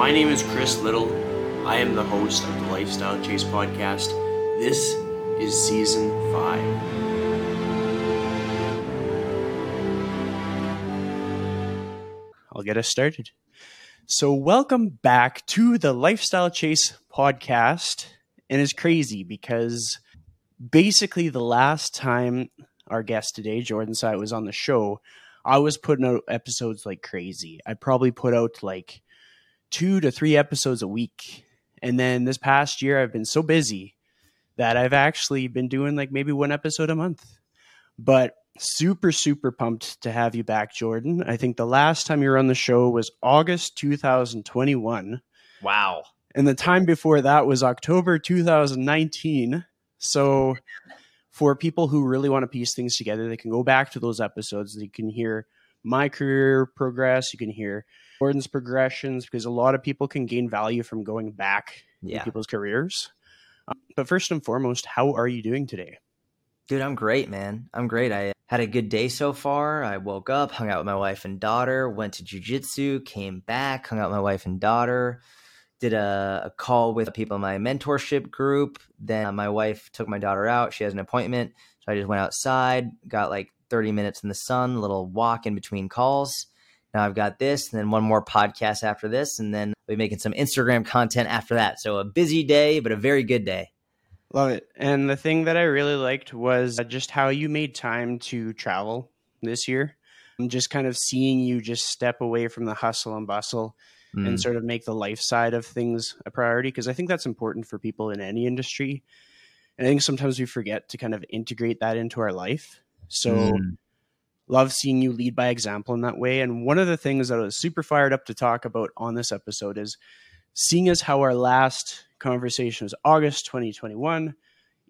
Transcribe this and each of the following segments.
My name is Chris Liddle. I am the host of the Lifestyle Chase podcast. This is season five. I'll get us started. So, welcome back to the Lifestyle Chase podcast. And it's crazy because basically the last time our guest today, Jordan Syatt, was on the show, I was putting out episodes like crazy. I probably put out like two to three episodes a week. And then this past year, I've been so busy that I've actually been doing like maybe one episode a month. But super, super pumped to have you back, Jordan. I think the last time you were on the show was August 2021. Wow. And the time before that was October 2019. So for people who really want to piece things together, they can go back to those episodes. They can hear my career progress. You can hear Jordan's progressions because a lot of people can gain value from going back yeah. in people's careers. Um, but first and foremost, how are you doing today? Dude, I'm great, man. I'm great. I had a good day so far. I woke up, hung out with my wife and daughter, went to jujitsu, came back, hung out with my wife and daughter, did a, a, call with people in my mentorship group. Then my wife took my daughter out. She has an appointment. So I just went outside, got like 30 minutes in the sun, a little walk in between calls. Now I've got this, and then one more podcast after this, and then we'll be making some Instagram content after that. So a busy day, but a very good day. Love it. And the thing that I really liked was just how you made time to travel this year. I'm just kind of seeing you just step away from the hustle and bustle mm. and sort of make the life side of things a priority because I think that's important for people in any industry. And I think sometimes we forget to kind of integrate that into our life. So mm. Love seeing you lead by example in that way. And one of the things that I was super fired up to talk about on this episode is seeing as how our last conversation was August 2021.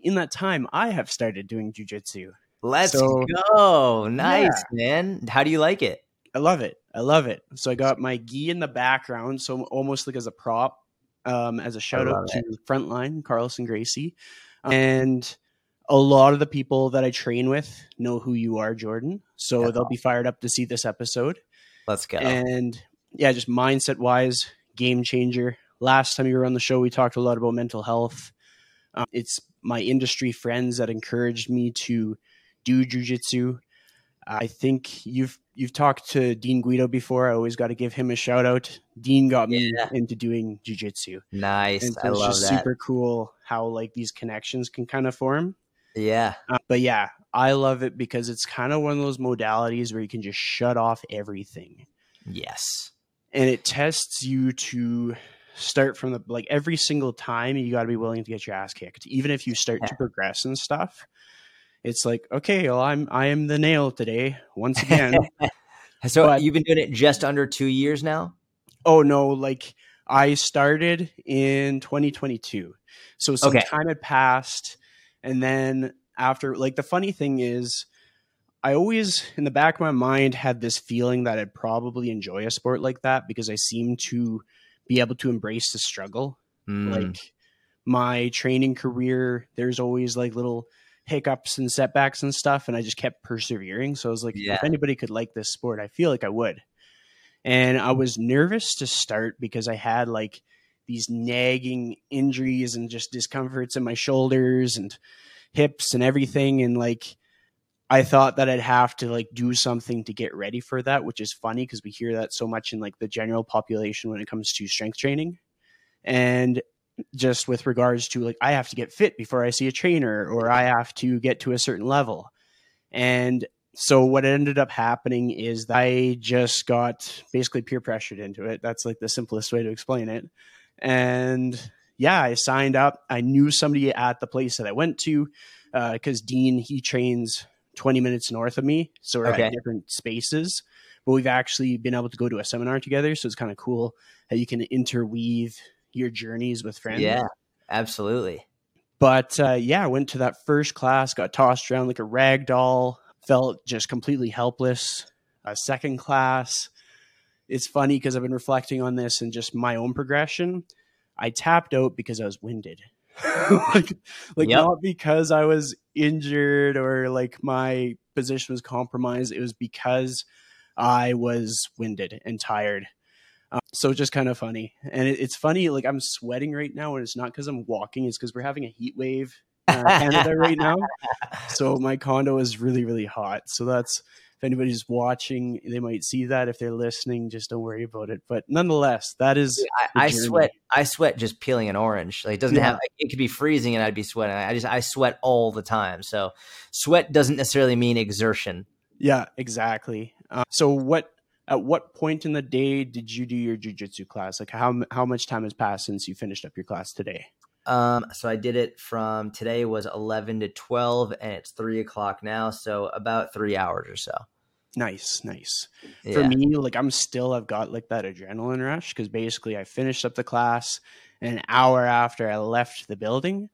In that time, I have started doing jujitsu. Let's so, go. Nice, yeah. man. How do you like it? I love it. I love it. So I got my gi in the background, so almost like as a prop, um, as a shout out it. to Frontline, Carlson Gracie. Um, and a lot of the people that I train with know who you are, Jordan. So That's they'll be fired up to see this episode. Let's go. And yeah, just mindset wise, game changer. Last time you were on the show, we talked a lot about mental health. Um, it's my industry friends that encouraged me to do jujitsu. I think you've you've talked to Dean Guido before. I always got to give him a shout out. Dean got me yeah. into doing jujitsu. Nice, so I love just that. Super cool how like these connections can kind of form. Yeah, uh, but yeah, I love it because it's kind of one of those modalities where you can just shut off everything. Yes, and it tests you to start from the like every single time you got to be willing to get your ass kicked, even if you start yeah. to progress and stuff it's like okay well i'm i am the nail today once again so but, you've been doing it just under two years now oh no like i started in 2022 so some okay. time had passed and then after like the funny thing is i always in the back of my mind had this feeling that i'd probably enjoy a sport like that because i seem to be able to embrace the struggle mm. like my training career there's always like little hiccups and setbacks and stuff and I just kept persevering. So I was like, yeah. if anybody could like this sport, I feel like I would. And I was nervous to start because I had like these nagging injuries and just discomforts in my shoulders and hips and everything and like I thought that I'd have to like do something to get ready for that, which is funny because we hear that so much in like the general population when it comes to strength training. And just with regards to like I have to get fit before I see a trainer or I have to get to a certain level. And so what ended up happening is I just got basically peer pressured into it. That's like the simplest way to explain it. And yeah, I signed up. I knew somebody at the place that I went to because uh, Dean he trains 20 minutes north of me, so we're okay. at different spaces. But we've actually been able to go to a seminar together, so it's kind of cool that you can interweave your journeys with friends. Yeah, absolutely. But uh, yeah, I went to that first class, got tossed around like a rag doll, felt just completely helpless. A second class, it's funny because I've been reflecting on this and just my own progression. I tapped out because I was winded. like like yep. not because I was injured or like my position was compromised. It was because I was winded and tired Um, so just kind of funny, and it, it's funny. Like I'm sweating right now, and it's not because I'm walking; it's because we're having a heat wave in Canada right now. So my condo is really, really hot. So that's if anybody's watching, they might see that. If they're listening, just don't worry about it. But nonetheless, that is. I, I sweat. I sweat just peeling an orange. Like it doesn't yeah. have. Like, it could be freezing and I'd be sweating. I just I sweat all the time. So sweat doesn't necessarily mean exertion. Yeah, exactly. Uh, so what? At what point in the day did you do your jujitsu class? Like how how much time has passed since you finished up your class today? Um, so I did it from today was eleven to twelve, and it's three o'clock now. So about three hours or so. Nice, nice. Yeah. For me, like I'm still, I've got like that adrenaline rush because basically I finished up the class, and an hour after I left the building,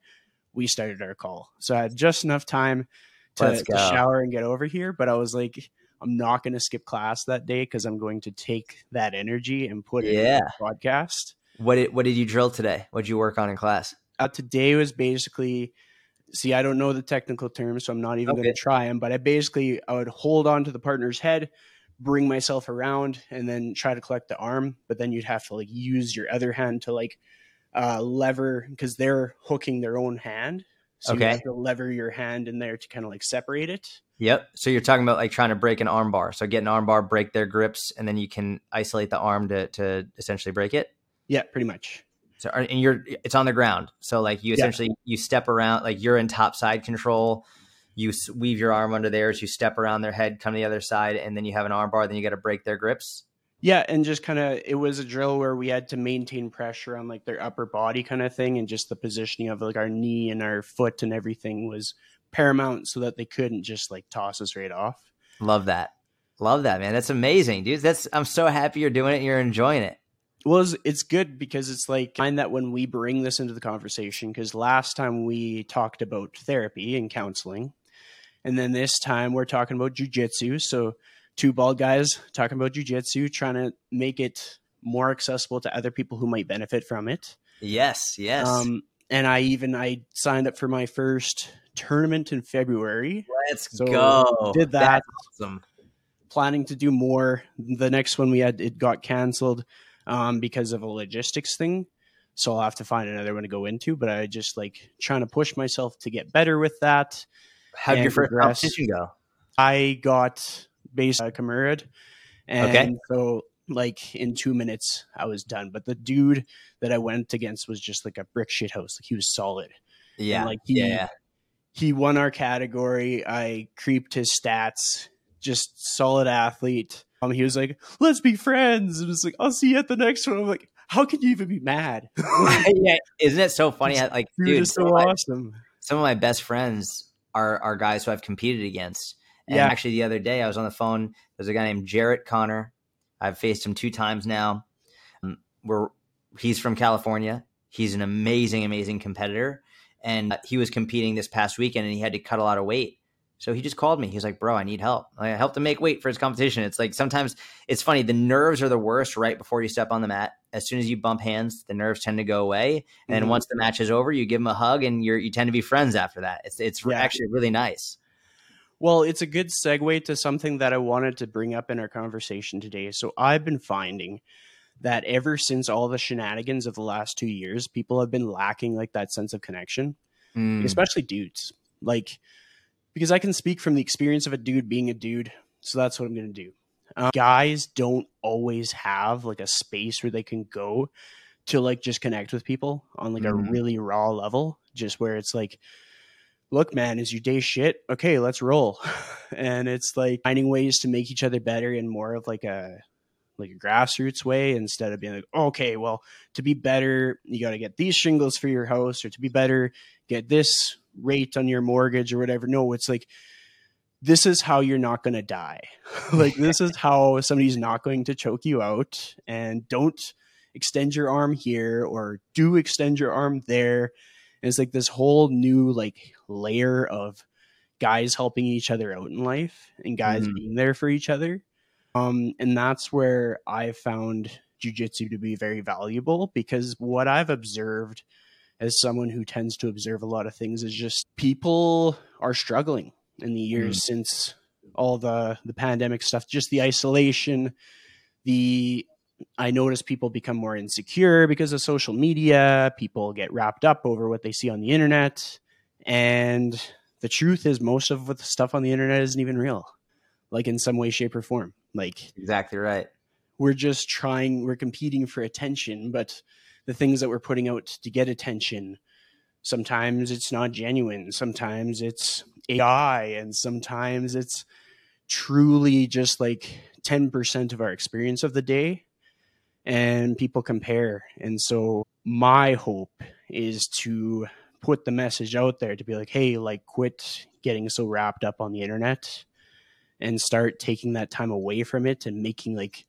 we started our call. So I had just enough time to, to shower and get over here. But I was like, I'm not going to skip class that day because I'm going to take that energy and put it yeah. in the podcast. What did What did you drill today? What did you work on in class? Uh, today was basically see, I don't know the technical terms, so I'm not even okay. going to try them. But I basically I would hold on to the partner's head, bring myself around, and then try to collect the arm. But then you'd have to like use your other hand to like uh, lever because they're hooking their own hand. So okay. you have to lever your hand in there to kind of like separate it. Yep. So you're talking about like trying to break an arm bar. So get an arm bar, break their grips, and then you can isolate the arm to to essentially break it. Yeah, pretty much. So and you're it's on the ground. So like you essentially yeah. you step around like you're in top side control. You weave your arm under theirs. You step around their head, come to the other side, and then you have an arm bar. Then you got to break their grips. Yeah, and just kind of it was a drill where we had to maintain pressure on like their upper body kind of thing, and just the positioning of like our knee and our foot and everything was paramount, so that they couldn't just like toss us right off. Love that, love that, man. That's amazing, dude. That's I'm so happy you're doing it. and You're enjoying it. Well, it's, it's good because it's like I find that when we bring this into the conversation, because last time we talked about therapy and counseling, and then this time we're talking about jujitsu. So two bald guys talking about jujitsu, trying to make it more accessible to other people who might benefit from it. Yes, yes. Um, and I even I signed up for my first tournament in February. Let's so go. Did that. That's awesome. Planning to do more. The next one we had it got canceled um, because of a logistics thing. So I'll have to find another one to go into. But I just like trying to push myself to get better with that. How'd your first progress. competition go? I got base uh, Kimura'd, and okay. so like in two minutes I was done. But the dude that I went against was just like a brick shit house. Like he was solid. Yeah, and, like he, yeah. He won our category. I creeped his stats. Just solid athlete. Um, he was like, "Let's be friends." And it's like, "I'll see you at the next one." I'm like, "How can you even be mad?" yeah, isn't it so funny? How, like, dude, dude so awesome. My, some of my best friends are are guys who I've competed against. And yeah. actually, the other day I was on the phone. There's a guy named Jarrett Connor. I've faced him two times now. Um, we're he's from California. He's an amazing, amazing competitor, and he was competing this past weekend, and he had to cut a lot of weight. So he just called me. He's like, "Bro, I need help. I help to make weight for his competition." It's like sometimes it's funny. The nerves are the worst right before you step on the mat. As soon as you bump hands, the nerves tend to go away. And mm-hmm. once the match is over, you give him a hug, and you you tend to be friends after that. It's it's yeah. actually really nice. Well, it's a good segue to something that I wanted to bring up in our conversation today. So I've been finding that ever since all the shenanigans of the last two years, people have been lacking like that sense of connection, mm. especially dudes. Like because I can speak from the experience of a dude being a dude. So that's what I'm going to do. Um, guys don't always have like a space where they can go to like just connect with people on like mm-hmm. a really raw level, just where it's like, look, man, is your day shit? Okay, let's roll. and it's like finding ways to make each other better in more of like a like a grassroots way instead of being like, okay, well, to be better, you got to get these shingles for your house, or to be better, get this rate on your mortgage or whatever. No, it's like this is how you're not going to die. like this is how somebody's not going to choke you out and don't extend your arm here or do extend your arm there. And it's like this whole new like layer of guys helping each other out in life and guys mm-hmm. being there for each other. Um, and that's where I found jujitsu to be very valuable because what I've observed as someone who tends to observe a lot of things is just people are struggling in the years mm. since all the the pandemic stuff just the isolation the I notice people become more insecure because of social media. People get wrapped up over what they see on the internet. And the truth is, most of the stuff on the internet isn't even real, like in some way, shape, or form. Like, exactly right. We're just trying, we're competing for attention, but the things that we're putting out to get attention, sometimes it's not genuine. Sometimes it's AI, and sometimes it's truly just like 10% of our experience of the day and people compare. And so my hope is to put the message out there to be like, hey, like quit getting so wrapped up on the internet and start taking that time away from it and making like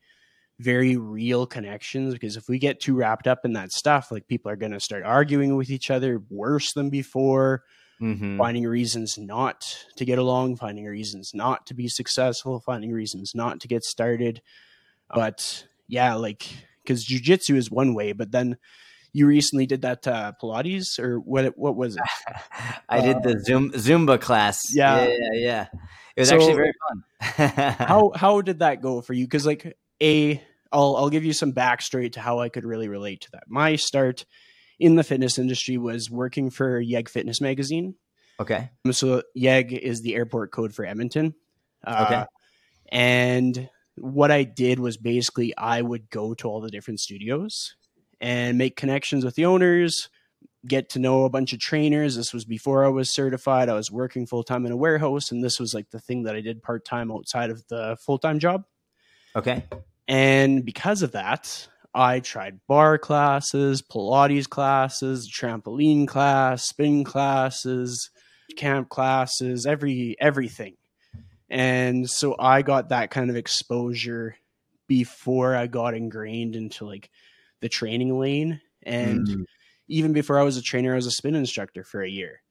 very real connections because if we get too wrapped up in that stuff like people are going to start arguing with each other worse than before mm-hmm. finding reasons not to get along finding reasons not to be successful finding reasons not to get started but yeah like because jujitsu is one way, but then you recently did that uh, Pilates or what? What was it? I uh, did the Zoom, Zumba class. Yeah, yeah, yeah. yeah. It was so actually very fun. how how did that go for you? Because like a, I'll I'll give you some backstory to how I could really relate to that. My start in the fitness industry was working for Yeg Fitness magazine. Okay. So Yeg is the airport code for Edmonton. Uh, okay. And what I did was basically I would go to all the different studios and make connections with the owners, get to know a bunch of trainers. This was before I was certified. I was working full time in a warehouse, and this was like the thing that I did part time outside of the full time job. Okay. And because of that, I tried bar classes, Pilates classes, trampoline class, spin classes, camp classes, every everything. And so I got that kind of exposure before I got ingrained into like the training lane. And mm. even before I was a trainer, I was a spin instructor for a year.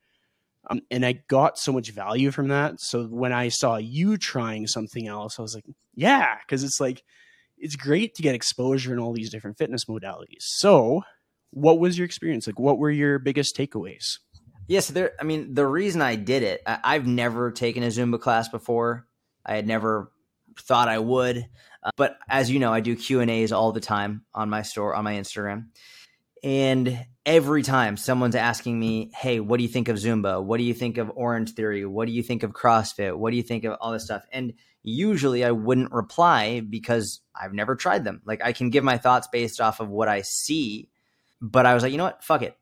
Um, and I got so much value from that. So when I saw you trying something else, I was like, yeah, because it's like, it's great to get exposure in all these different fitness modalities. So, what was your experience? Like, what were your biggest takeaways? Yes, there. I mean, the reason I did it, I, have never taken a Zumba class before. I had never thought I would, uh, but as you know, I do Q and A's all the time on my store on my Instagram, and every time someone's asking me, "Hey, what do you think of Zumba? What do you think of Orange Theory? What do you think of CrossFit? What do you think of all this stuff?" And usually, I wouldn't reply because I've never tried them. Like I can give my thoughts based off of what I see, but I was like, you know what, fuck it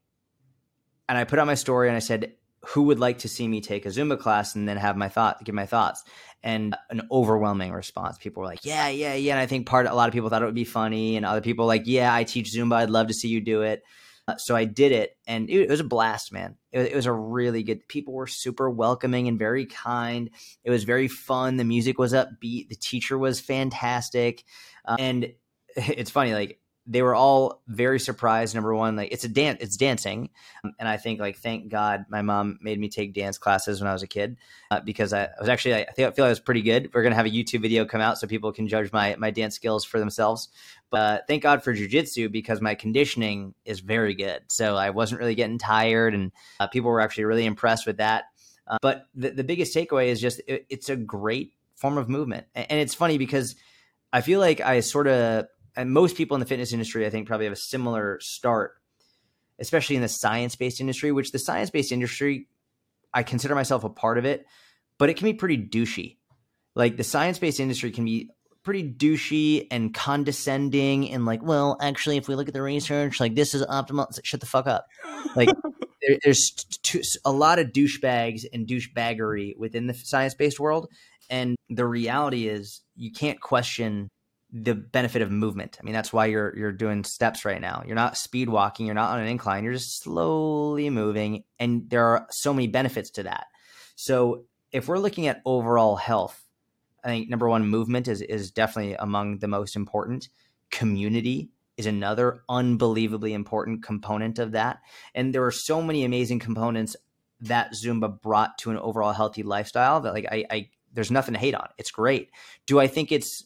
and I put out my story and I said, who would like to see me take a Zumba class and then have my thought, give my thoughts? And an overwhelming response. People were like, yeah, yeah, yeah. And I think part, a lot of people thought it would be funny. And other people like, yeah, I teach Zumba. I'd love to see you do it. Uh, so I did it and it, was a blast, man. It, it was a really good, people were super welcoming and very kind. It was very fun. The music was upbeat. The teacher was fantastic. Uh, and it's funny, like they were all very surprised. Number one, like it's a dance, it's dancing, um, and I think like thank God my mom made me take dance classes when I was a kid uh, because I, was actually I, think, I feel I was pretty good. We're gonna have a YouTube video come out so people can judge my my dance skills for themselves. But uh, thank God for jujitsu because my conditioning is very good, so I wasn't really getting tired, and uh, people were actually really impressed with that. Uh, but the, the biggest takeaway is just it, it's a great form of movement, and, and it's funny because I feel like I sort of and most people in the fitness industry, I think, probably have a similar start, especially in the science based industry, which the science based industry, I consider myself a part of it, but it can be pretty douchey. Like the science based industry can be pretty douchey and condescending and like, well, actually, if we look at the research, like this is optimal. Shut the fuck up. Like there, there's too, a lot of douchebags and douchebaggery within the science based world. And the reality is you can't question the benefit of movement. I mean, that's why you're you're doing steps right now. You're not speed walking, you're not on an incline, you're just slowly moving and there are so many benefits to that. So, if we're looking at overall health, I think number 1 movement is is definitely among the most important. Community is another unbelievably important component of that. And there are so many amazing components that Zumba brought to an overall healthy lifestyle that like I, I there's nothing to hate on. It's great. Do I think it's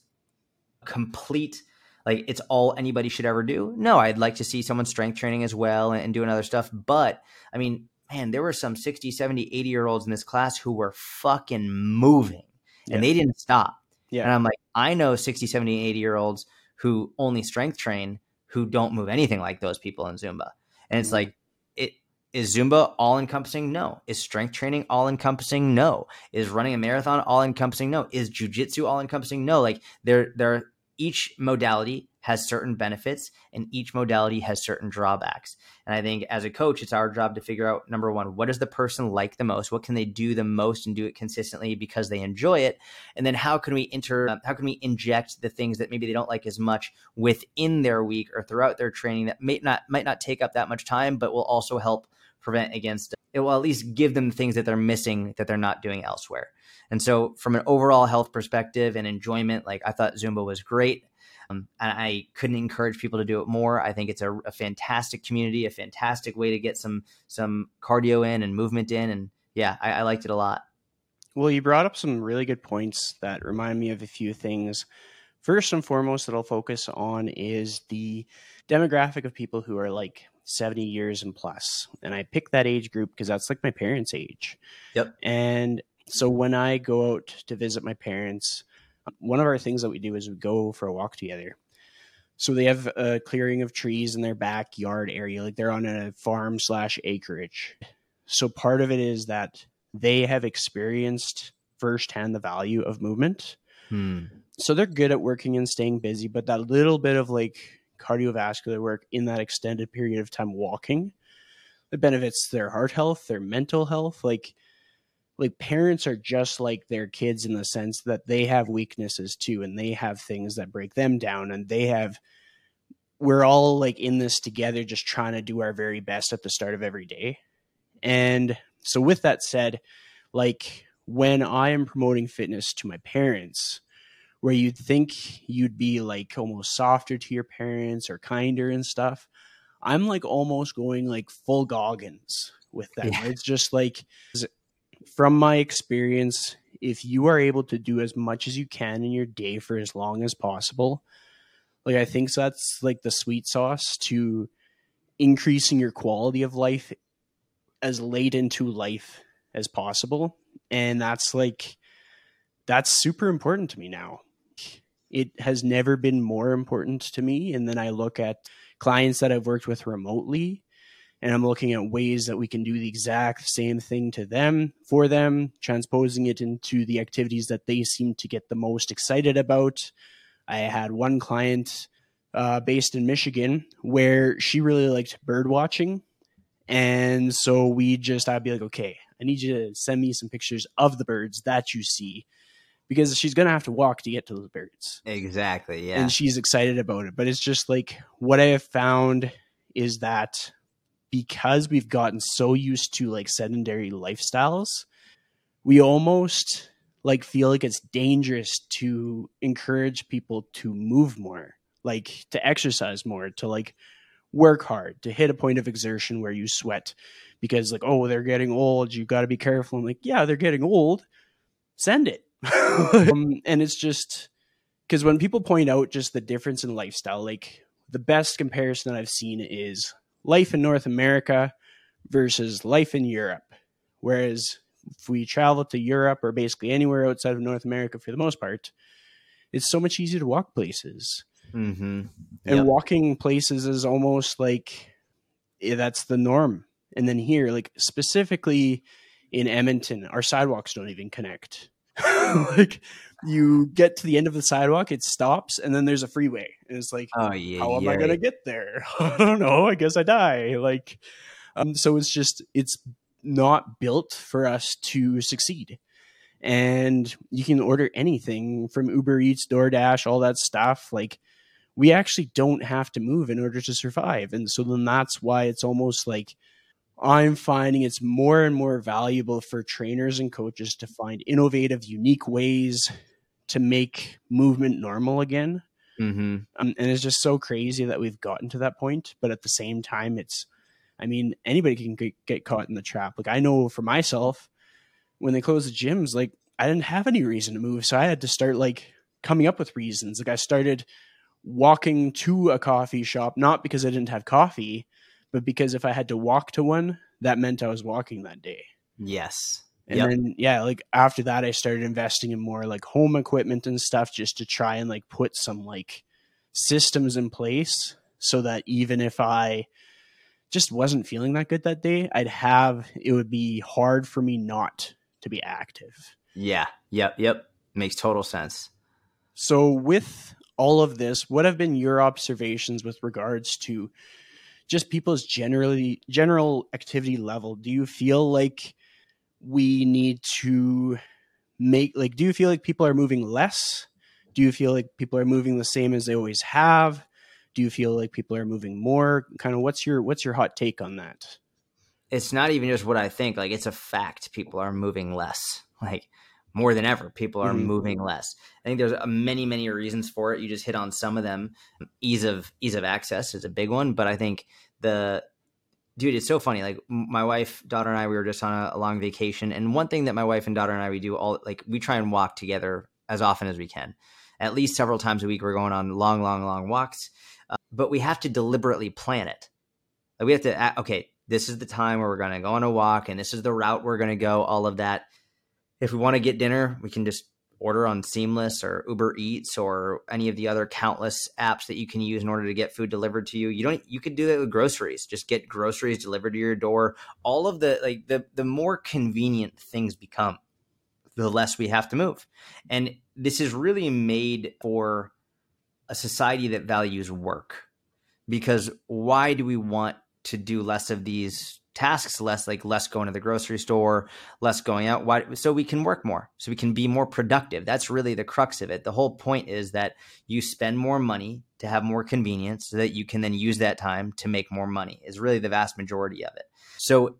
complete like it's all anybody should ever do. No, I'd like to see someone strength training as well and, and doing other stuff. But I mean, man, there were some 60, 70, 80 year olds in this class who were fucking moving and yeah. they didn't stop. Yeah. And I'm like, I know 60, 70, 80 year olds who only strength train who don't move anything like those people in Zumba. And it's mm-hmm. like, is Zumba all encompassing? No. Is strength training all encompassing? No. Is running a marathon all encompassing? No. Is jujitsu all encompassing? No. Like there, there, each modality has certain benefits and each modality has certain drawbacks. And I think as a coach, it's our job to figure out number one, what does the person like the most? What can they do the most and do it consistently because they enjoy it? And then how can we enter, how can we inject the things that maybe they don't like as much within their week or throughout their training that may not, might not take up that much time, but will also help prevent against it will at least give them things that they're missing that they're not doing elsewhere. And so from an overall health perspective and enjoyment, like I thought Zumba was great. Um, and I couldn't encourage people to do it more. I think it's a, a, fantastic community, a fantastic way to get some some cardio in and movement in, and yeah, I, I liked it a lot. Well, you brought up some really good points that remind me of a few things. First and foremost, that I'll focus on is the demographic of people who are like 70 years and plus. And I pick that age group because that's like my parents' age. Yep. And so when I go out to visit my parents, one of our things that we do is we go for a walk together. So they have a clearing of trees in their backyard area, like they're on a farm slash acreage. So part of it is that they have experienced firsthand the value of movement. Hmm. So they're good at working and staying busy, but that little bit of like cardiovascular work in that extended period of time walking, it benefits their heart health, their mental health. Like like parents are just like their kids in the sense that they have weaknesses too and they have things that break them down and they have we're all like in this together just trying to do our very best at the start of every day and so with that said like when i am promoting fitness to my parents where you'd think you'd be like almost softer to your parents or kinder and stuff i'm like almost going like full goggins with that yeah. it's just like from my experience, if you are able to do as much as you can in your day for as long as possible, like I think that's like the sweet sauce to increasing your quality of life as late into life as possible. And that's like that's super important to me now. It has never been more important to me. And then I look at clients that I've worked with remotely and I'm looking at ways that we can do the exact same thing to them for them, transposing it into the activities that they seem to get the most excited about. I had one client uh, based in Michigan where she really liked bird watching. And so we just, I'd be like, okay, I need you to send me some pictures of the birds that you see because she's going to have to walk to get to those birds. Exactly. Yeah. And she's excited about it. But it's just like what I have found is that because we've gotten so used to like sedentary lifestyles, we almost like feel like it's dangerous to encourage people to move more, like to exercise more, to like work hard, to hit a point of exertion where you sweat because like, oh, they're getting old, you got to be careful. I'm like, yeah, they're getting old. Send it. um, and it's just because when people point out just the difference in lifestyle, like the best comparison that I've seen is life in North America versus life in Europe. Whereas if we travel to Europe or basically anywhere outside of North America for the most part, it's so much easier to walk places. Mm-hmm. Yep. And walking places is almost like yeah, that's the norm. And then here, like specifically in Edmonton, our sidewalks don't even connect. like you get to the end of the sidewalk, it stops, and then there's a freeway, and it's like, oh yeah, how am yeah. I gonna get there? I don't know. I guess I die. Like, um, so it's just it's not built for us to succeed. And you can order anything from Uber Eats, DoorDash, all that stuff. Like, we actually don't have to move in order to survive. And so then that's why it's almost like I'm finding it's more and more valuable for trainers and coaches to find innovative, unique ways to make movement normal again. Mm-hmm. Um, and it's just so crazy that we've gotten to that point. But at the same time, it's, I mean, anybody can get, get caught in the trap. Like I know for myself, when they closed the gyms, like I didn't have any reason to move. So I had to start like coming up with reasons. Like I started walking to a coffee shop, not because I didn't have coffee, but because if I had to walk to one, that meant I was walking that day. Yes. And yep. then yeah, like after that I started investing in more like home equipment and stuff just to try and like put some like systems in place so that even if I just wasn't feeling that good that day, I'd have it would be hard for me not to be active. Yeah. Yep. Yep. Makes total sense. So with all of this, what have been your observations with regards to just people's generally general activity level? Do you feel like we need to make like do you feel like people are moving less? Do you feel like people are moving the same as they always have? Do you feel like people are moving more? Kind of what's your what's your hot take on that? It's not even just what I think, like it's a fact people are moving less. Like more than ever, people are mm-hmm. moving less. I think there's many many reasons for it. You just hit on some of them. Ease of ease of access is a big one, but I think the dude, it's so funny. Like my wife, daughter, and I, we were just on a, a, long vacation, and one thing that my wife and daughter and I we do all like we try and walk together as often as we can, at least several times a week. We're going on long, long, long walks, uh, but we have to deliberately plan it. Like we have to okay, this is the time where we're going to go on a walk, and this is the route we're going to go. All of that. If we want to get dinner, we can just order on Seamless or Uber Eats or any of the other countless apps that you can use in order to get food delivered to you. You don't you could do that with groceries. Just get groceries delivered to your door. All of the like the the more convenient things become, the less we have to move. And this is really made for a society that values work. Because why do we want to do less of these tasks less like less going to the grocery store less going out. Why so we can work more so we can be more productive. That's really the crux of it. The whole point is that you spend more money to have more convenience so that you can then use that time to make more money is really the vast majority of it. So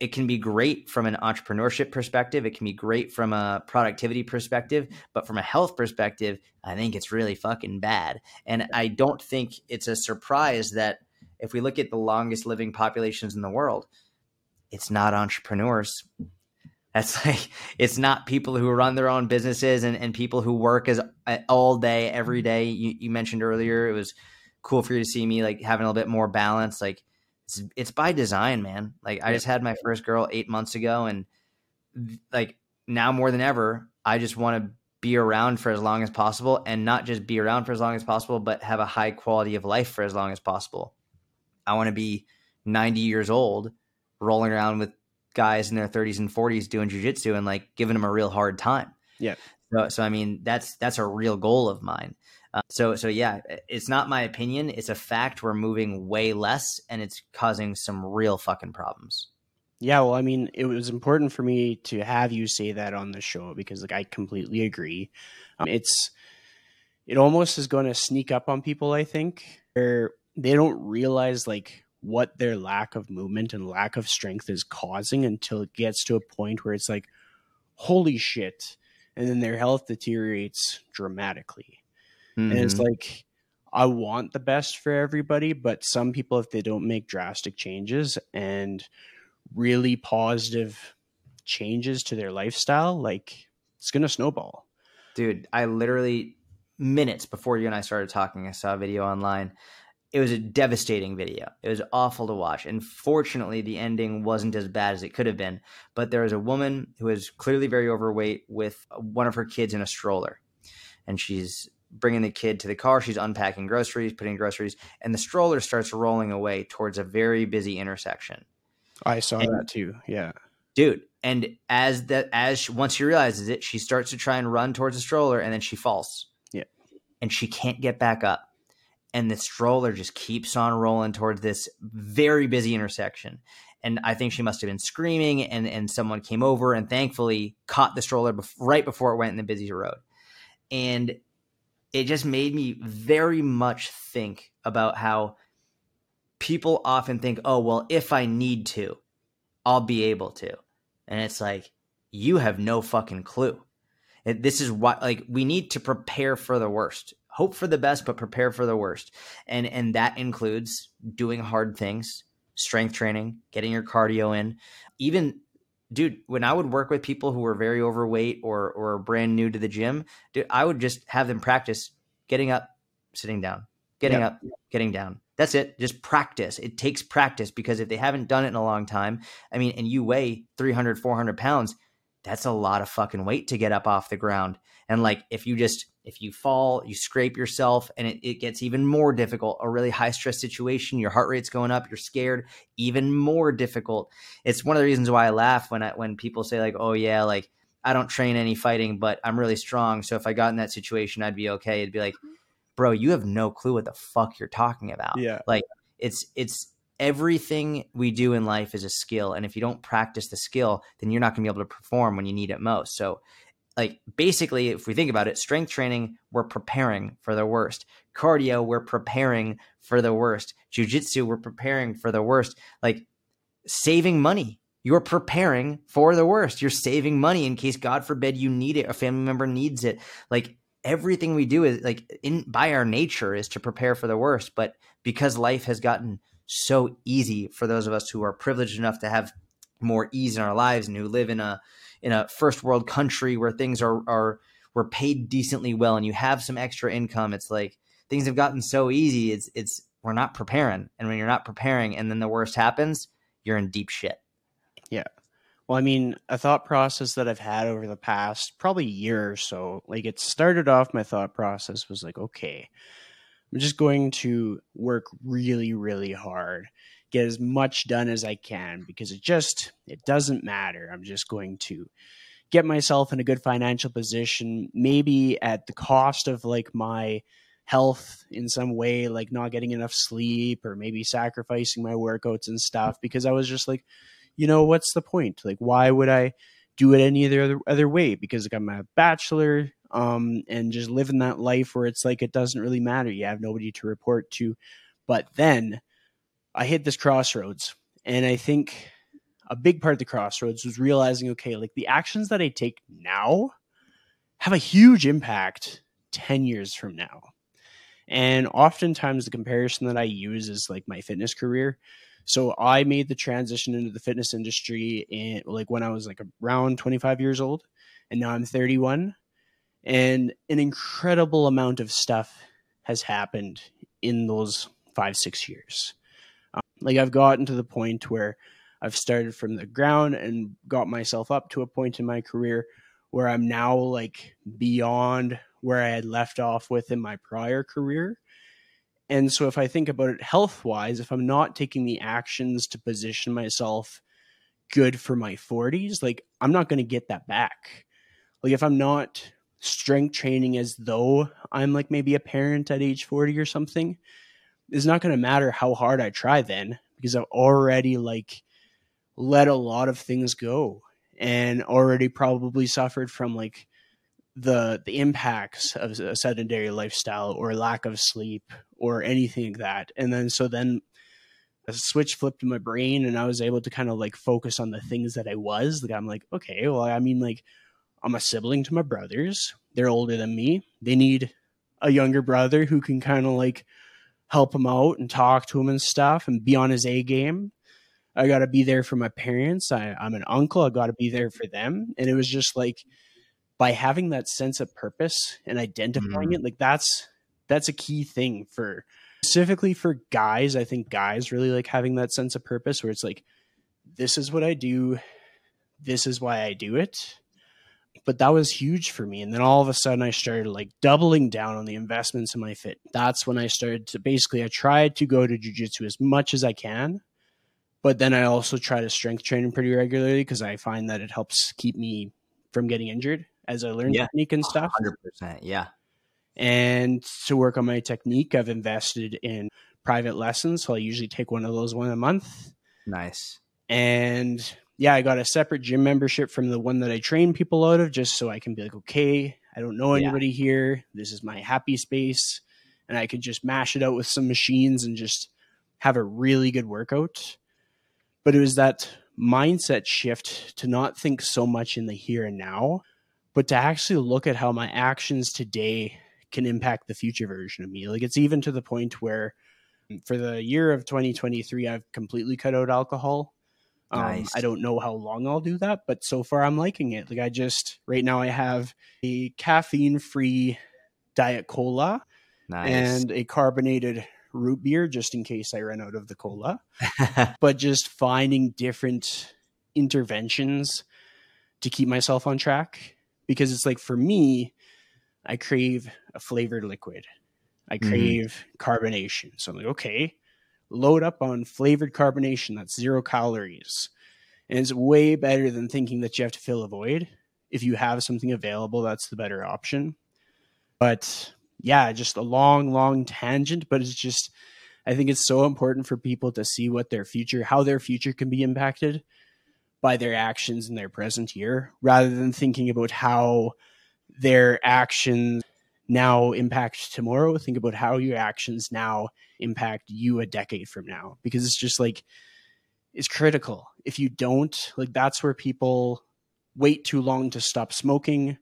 it can be great from an entrepreneurship perspective it can be great from a productivity perspective but from a health perspective i think it's really fucking bad. And i don't think it's a surprise that if we look at the longest living populations in the world, it's not entrepreneurs. That's like it's not people who run their own businesses and, and people who work as all day every day. You, you mentioned earlier it was cool for you to see me like having a little bit more balance. Like it's, it's by design, man. Like I just had my first girl eight months ago, and like now more than ever, I just want to be around for as long as possible, and not just be around for as long as possible, but have a high quality of life for as long as possible. I want to be 90 years old rolling around with guys in their 30s and 40s doing jujitsu and like giving them a real hard time. Yeah. So, so I mean, that's that's a real goal of mine. Uh, so, so yeah, it's not my opinion. It's a fact. We're moving way less, and it's causing some real fucking problems. Yeah, well, I mean, it was important for me to have you say that on the show because, like, I completely agree. Um, it's it almost is going to sneak up on people. I think where they don't realize like what their lack of movement and lack of strength is causing until it gets to a point where it's like holy shit and then their health deteriorates dramatically mm-hmm. and it's mm-hmm. like i want the best for everybody but some people if they don't make drastic changes and really positive changes to their lifestyle like it's gonna snowball dude i literally minutes before you and i started talking i saw a video online it was a devastating video. It was awful to watch. And fortunately, the ending wasn't as bad as it could have been. But there was a woman who is clearly very overweight with one of her kids in a stroller. And she's bringing the kid to the car. She's unpacking groceries, putting groceries, and the stroller starts rolling away towards a very busy intersection. I saw and, that too. Yeah. Dude, and as that as she, once she realizes it, she starts to try and run towards the stroller and then she falls. Yeah. And she can't get back up and the stroller just keeps on rolling towards this very busy intersection. And I think she must have been screaming, and and someone came over and thankfully caught the stroller bef- right before it went in the busy road. And it just made me very much think about how people often think, "Oh, well, if I need to, I'll be able to," and it's like you have no fucking clue. This is why, like, we need to prepare for the worst hope for the best but prepare for the worst. And and that includes doing hard things strength training getting your cardio in. Even dude when i would work with people who were very overweight or or brand new to the gym dude i would just have them practice getting up sitting down getting up getting down. That's it. Just practice. It takes practice because if they haven't done it in a long time i mean and you weigh 300 400 pounds that's a lot of fucking weight to get up off the ground. And like if you just if you fall, you scrape yourself and it, it gets even more difficult. A really high stress situation, your heart rate's going up, you're scared, even more difficult. It's one of the reasons why I laugh when I when people say like, "Oh yeah, like I don't train any fighting, but I'm really strong. So if I got in that situation, I'd be okay." It'd be like, mm-hmm. "Bro, you have no clue what the fuck you're talking about." Yeah. Like it's it's everything we do in life is a skill and if you don't practice the skill, then you're not going to be able to perform when you need it most. So like basically if we think about it strength training we're preparing for the worst. Cardio we're preparing for the worst. Jiu-jitsu we're preparing for the worst. Like saving money. You're preparing for the worst. You're saving money in case god forbid you need it a family member needs it. Like everything we do is like in by our nature is to prepare for the worst. But because life has gotten so easy for those of us who are privileged enough to have more ease in our lives and who live in a in a first world country where things are are we're paid decently well and you have some extra income it's like things have gotten so easy it's it's we're not preparing. And when you're not preparing and then the worst happens you're in deep shit. Yeah. Well i mean a thought process that i've had over the past probably year or so like it started off my thought process was like okay i'm just going to work really really hard get as much done as I can because it just it doesn't matter. I'm just going to get myself in a good financial position, maybe at the cost of like my health in some way, like not getting enough sleep or maybe sacrificing my workouts and stuff because I was just like, you know, what's the point? Like why would I do it any other other way? Because like I'm a bachelor um and just living that life where it's like it doesn't really matter. You have nobody to report to. But then I hit this crossroads. And I think a big part of the crossroads was realizing okay, like the actions that I take now have a huge impact 10 years from now. And oftentimes the comparison that I use is like my fitness career. So I made the transition into the fitness industry in like when I was like around 25 years old and now I'm 31 and an incredible amount of stuff has happened in those 5 6 years. Like I've gotten to the point where I've started from the ground and got myself up to a point in my career where I'm now like beyond where I had left off with in my prior career. And so if I think about it health wise, if I'm not taking the actions to position myself good for my 40s, like I'm not going to get that back. Like if I'm not strength training as though I'm like maybe a parent at age 40 or something, it's not going to matter how hard I try then because I've already like let a lot of things go and already probably suffered from like the the impacts of a sedentary lifestyle or lack of sleep or anything like that. And then so then a switch flipped in my brain and I was able to kind of like focus on the things that I was like I'm like okay well I mean like I'm a sibling to my brothers. They're older than me. They need a younger brother who can kind of like help him out and talk to him and stuff and be on his A game. I got to be there for my parents. I, I'm an uncle. I got to be there for them. And it was just like by having that sense of purpose and identifying mm. it, like that's that's a key thing for specifically for guys. I think guys really like having that sense of purpose where it's like, this is what I do. This is why I do it but that was huge for me. And then all of a sudden, I started like doubling down on the investments in my fit. That's when I started to basically, I tried to go to jujitsu as much as I can, but then I also try to strength train pretty regularly because I find that it helps keep me from getting injured as I learn yeah. technique and stuff. 100%. Yeah. And to work on my technique, I've invested in private lessons. So I usually take one of those one a month. Nice. And yeah, I got a separate gym membership from the one that I train people out of just so I can be like, okay, I don't know anybody yeah. here. This is my happy space. And I could just mash it out with some machines and just have a really good workout. But it was that mindset shift to not think so much in the here and now, but to actually look at how my actions today can impact the future version of me. Like it's even to the point where for the year of 2023, I've completely cut out alcohol um, nice. I don't know how long I'll do that, but so far I'm liking it. Like I just right now I have a caffeine free diet cola nice. and a carbonated root beer just in case I run out of the cola. but just finding different interventions to keep myself on track because it's like for me I crave a flavored liquid. I mm-hmm. crave mm-hmm. carbonation. So I'm like, okay, load up on flavored carbonation. That's zero calories. And it's way better than thinking that you have to fill a void. If you have something available, that's the better option. But yeah, just a long, long tangent, but it's just, I think it's so important for people to see what their future, how their future can be impacted by their actions in their present year, rather than thinking about how their actions now impact tomorrow. Think about how your actions now impact you a decade from now, because it's just like, it's critical. If you don't, like, that's where people wait too long to stop smoking.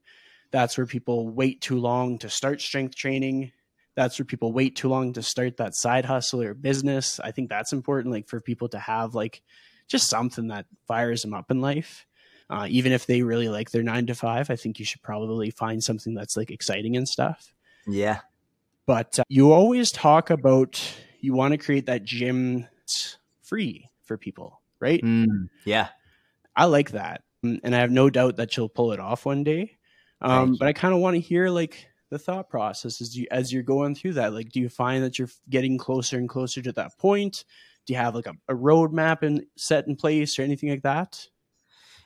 That's where people wait too long to start strength training. That's where people wait too long to start that side hustle or business. I think that's important, like, for people to have, like, just something that fires them up in life. Uh, even if they really like their nine to five, I think you should probably find something that's like exciting and stuff. Yeah. But uh, you always talk about you want to create that gym free for people, right? Mm, yeah. I like that. Mm, and I have no doubt that you'll pull it off one day. Um, but I kind of want to hear like the thought process as you as you're going through that. Like, do you find that you're getting closer and closer to that point? Do you have like a, a roadmap and set in place or anything like that?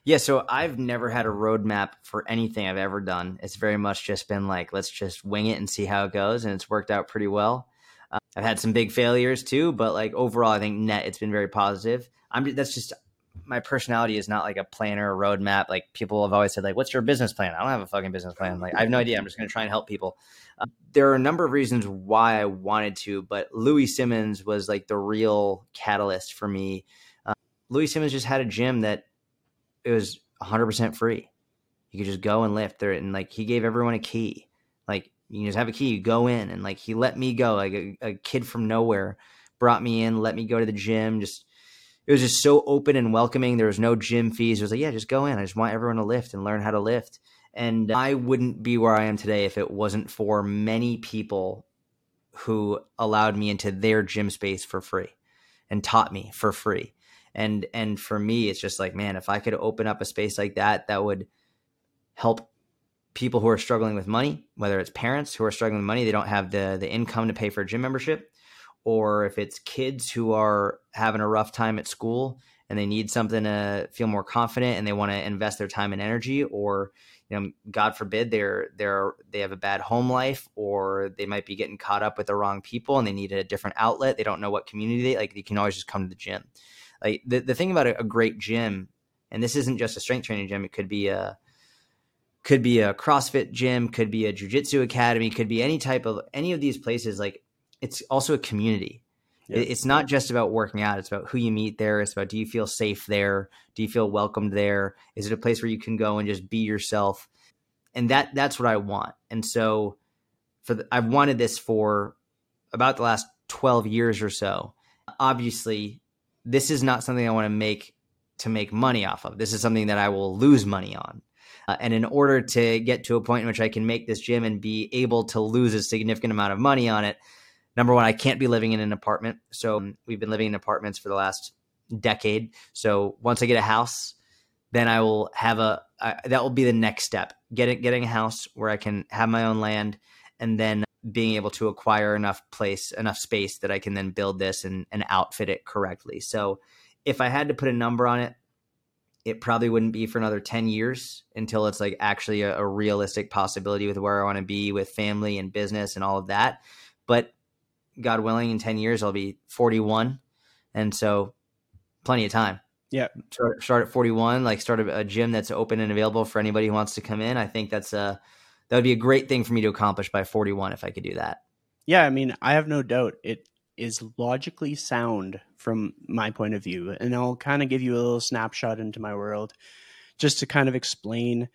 Yeah, so I've never had a roadmap for anything I've ever done. It's very much just been like, let's just wing it and see how it goes, and it's worked out pretty well. Uh, I've had some big failures too, but like overall, I think net it's been very positive. I'm that's just my personality is not like a planner a roadmap. Like people have always said, like, "What's your business plan?" I don't have a fucking business plan. Like I have no idea. I'm just going to try and help people. Uh, there are a number of reasons why I wanted to, but Louie Simmons was like the real catalyst for me. Uh, Louie Simmons just had a gym that it was 100% free. You could just go and lift there, and like he gave everyone a key. Like you just have a key, you go in, and like he let me go. Like a, a kid from nowhere brought me in, let me go to the gym. Just it was just so open and welcoming. There was no gym fees. It was like, yeah, just go in. I just want everyone to lift and learn how to lift. And I wouldn't be where I am today if it wasn't for many people who allowed me into their gym space for free and taught me for free and and for me it's just like man if i could open up a space like that that would help people who are struggling with money whether it's parents who are struggling with money they don't have the the income to pay for a gym membership or if it's kids who are having a rough time at school and they need something to feel more confident and they want to invest their time and energy or you know god forbid they're they're they have a bad home life or they might be getting caught up with the wrong people and they need a different outlet they don't know what community they like they can always just come to the gym like the, the thing about a, a great gym, and this isn't just a strength training gym, it could be a could be a CrossFit gym, could be a jujitsu academy, could be any type of any of these places. Like it's also a community. Yeah. It's not just about working out. It's about who you meet there. It's about do you feel safe there? Do you feel welcomed there? Is it a place where you can go and just be yourself? And that that's what I want. And so for the, I've wanted this for about the last 12 years or so. Obviously, this is not something I want to make to make money off of. This is something that I will lose money on. Uh, and in order to get to a point in which I can make this gym and be able to lose a significant amount of money on it, number one, I can't be living in an apartment. So um, we've been living in apartments for the last decade. So once I get a house, then I will have a uh, that will be the next step. Getting getting a house where I can have my own land, and then being able to acquire enough place, enough space that I can then build this and, and outfit it correctly. So if I had to put a number on it, it probably wouldn't be for another 10 years until it's like actually a, a realistic possibility with where I want to be with family and business and all of that. But God willing, in 10 years, I'll be 41. And so plenty of time. Yeah. Start, start at 41, like start a, a gym that's open and available for anybody who wants to come in. I think that's a, that would be a great thing for me to accomplish by 41 if I could do that. Yeah, I mean, I have no doubt it is logically sound from my point of view. And I'll kind of give you a little snapshot into my world just to kind of explain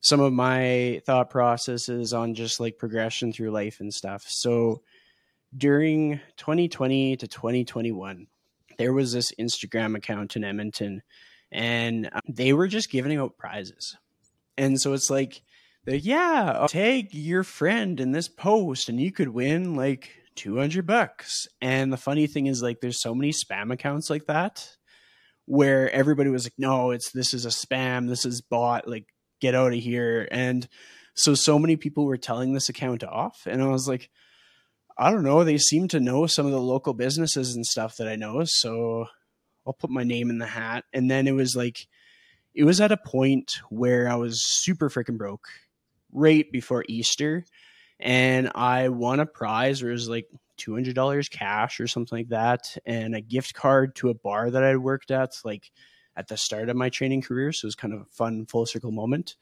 some of my thought processes on just like progression through life and stuff. So during 2020 to 2021, there was this Instagram account in Edmonton and um, they were just giving out prizes. And so it's like, yeah, I'll tag your friend in this post and you could win like 200 bucks. And the funny thing is like there's so many spam accounts like that where everybody was like no, it's this is a spam, this is bot, like get out of here. And So, so many people were telling this account off. And I was like, I don't know. They seem to know some of the local businesses and stuff that I know. So I'll put my name in the hat. And then it was like, it was at a point where I was super freaking broke right before Easter. And I won a prize where it was like $200 cash or something like that, and a gift card to a bar that I worked at, like at the start of my training career. So it was kind of a fun full circle moment.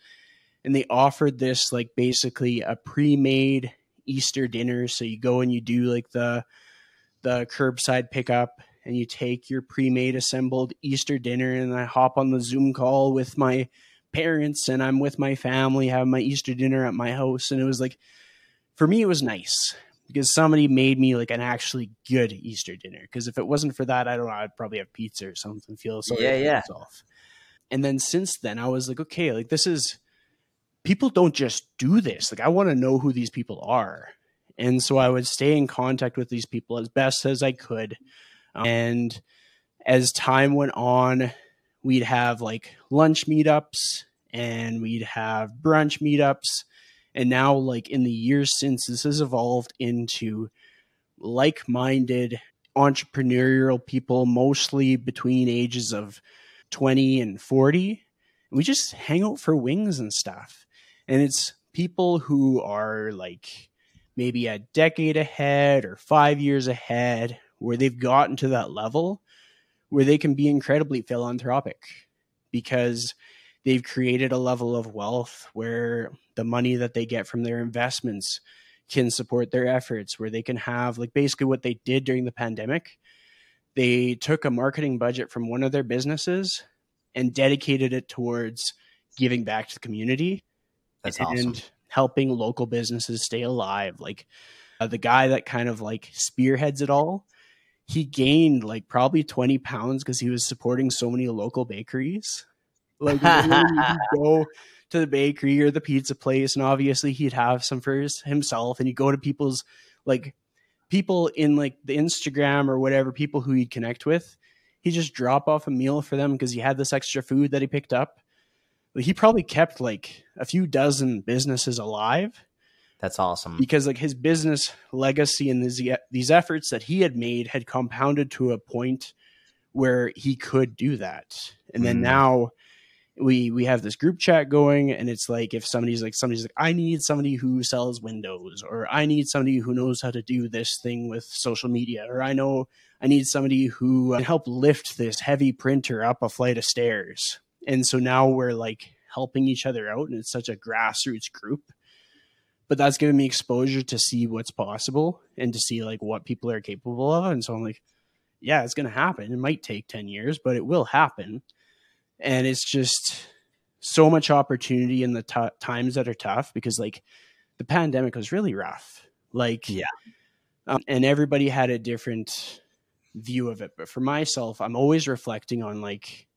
And they offered this like basically a pre made Easter dinner. So you go and you do like the the curbside pickup and you take your pre-made assembled Easter dinner and I hop on the Zoom call with my parents and I'm with my family having my Easter dinner at my house and it was like for me it was nice because somebody made me like an actually good Easter dinner because if it wasn't for that I don't know I'd probably have pizza or something feel sorry yeah, yeah. myself. And then since then I was like okay like this is people don't just do this. Like I want to know who these people are. And so I would stay in contact with these people as best as I could. And as time went on, we'd have like lunch meetups and we'd have brunch meetups. And now, like in the years since, this has evolved into like minded entrepreneurial people, mostly between ages of 20 and 40. we just hang out for wings and stuff and it's people who are like maybe a decade ahead or five years ahead where they've gotten to that level where they can be incredibly philanthropic because they've created a level of wealth where the money that they get from their investments can support their efforts where they can have like basically what they did during the pandemic they took a marketing budget from one of their businesses and dedicated it towards giving back to the community that's and awesome. helping local businesses stay alive. Like uh, the guy that kind of like spearheads it all, he gained like probably 20 pounds because he was supporting so many local bakeries. Like he'd go to the bakery or the pizza place, and obviously he'd have some for his, himself, and he'd go to people's like people in like the Instagram or whatever people who he'd connect with. He'd just drop off a meal for them because he had this extra food that he picked up he probably kept like a few dozen businesses alive. That's awesome. Because like his business legacy and these these efforts that he had made had compounded to a point where he could do that. And then mm. now we we have this group chat going and it's like if somebody's like somebody's like I need somebody who sells windows or I need somebody who knows how to do this thing with social media or I know I need somebody who can help lift this heavy printer up a flight of stairs and so now we're like helping each other out and it's such a grassroots group but that's given me exposure to see what's possible and to see like what people are capable of. And so i'm like yeah it's going to happen. It might take 10 years but it will happen. And it's just so much opportunity in the t- times that are tough because like the pandemic was really rough. Like yeah. um, and everybody had a different view of it. But for myself i'm always reflecting on like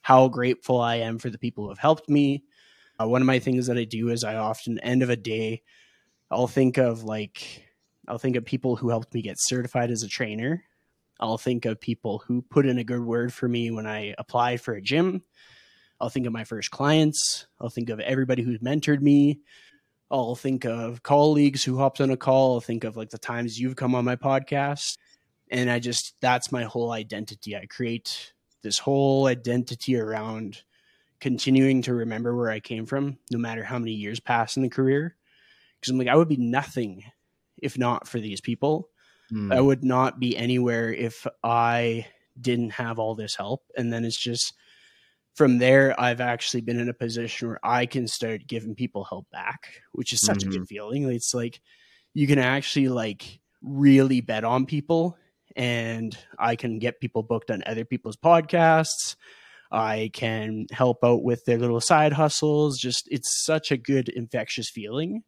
how grateful I am for the people who have helped me. Uh, one of my things that I do is I often end of a day, I'll think of like I'll think of people who helped me get certified as a trainer. I'll think of people who put in a good word for me when I applied for a gym. I'll think of my first clients. I'll think of everybody who's mentored me. I'll think of colleagues who hopped on a call. I'll think of like the times you've come on my podcast. And I just, that's my whole identity. I create this whole identity around continuing to remember where I came from, no matter how many years pass in the career. Because I'm like, I would be nothing if not for these people. Mm. I would not be anywhere if I didn't have all this help. And then it's just from there, I've actually been in a position where I can start giving people help back, which is such mm-hmm. a good mm-hmm. feeling. It's like you can actually like really bet on people and I can get people booked on other people's podcasts. I can help out with their little side hustles. Just it's such a good infectious feeling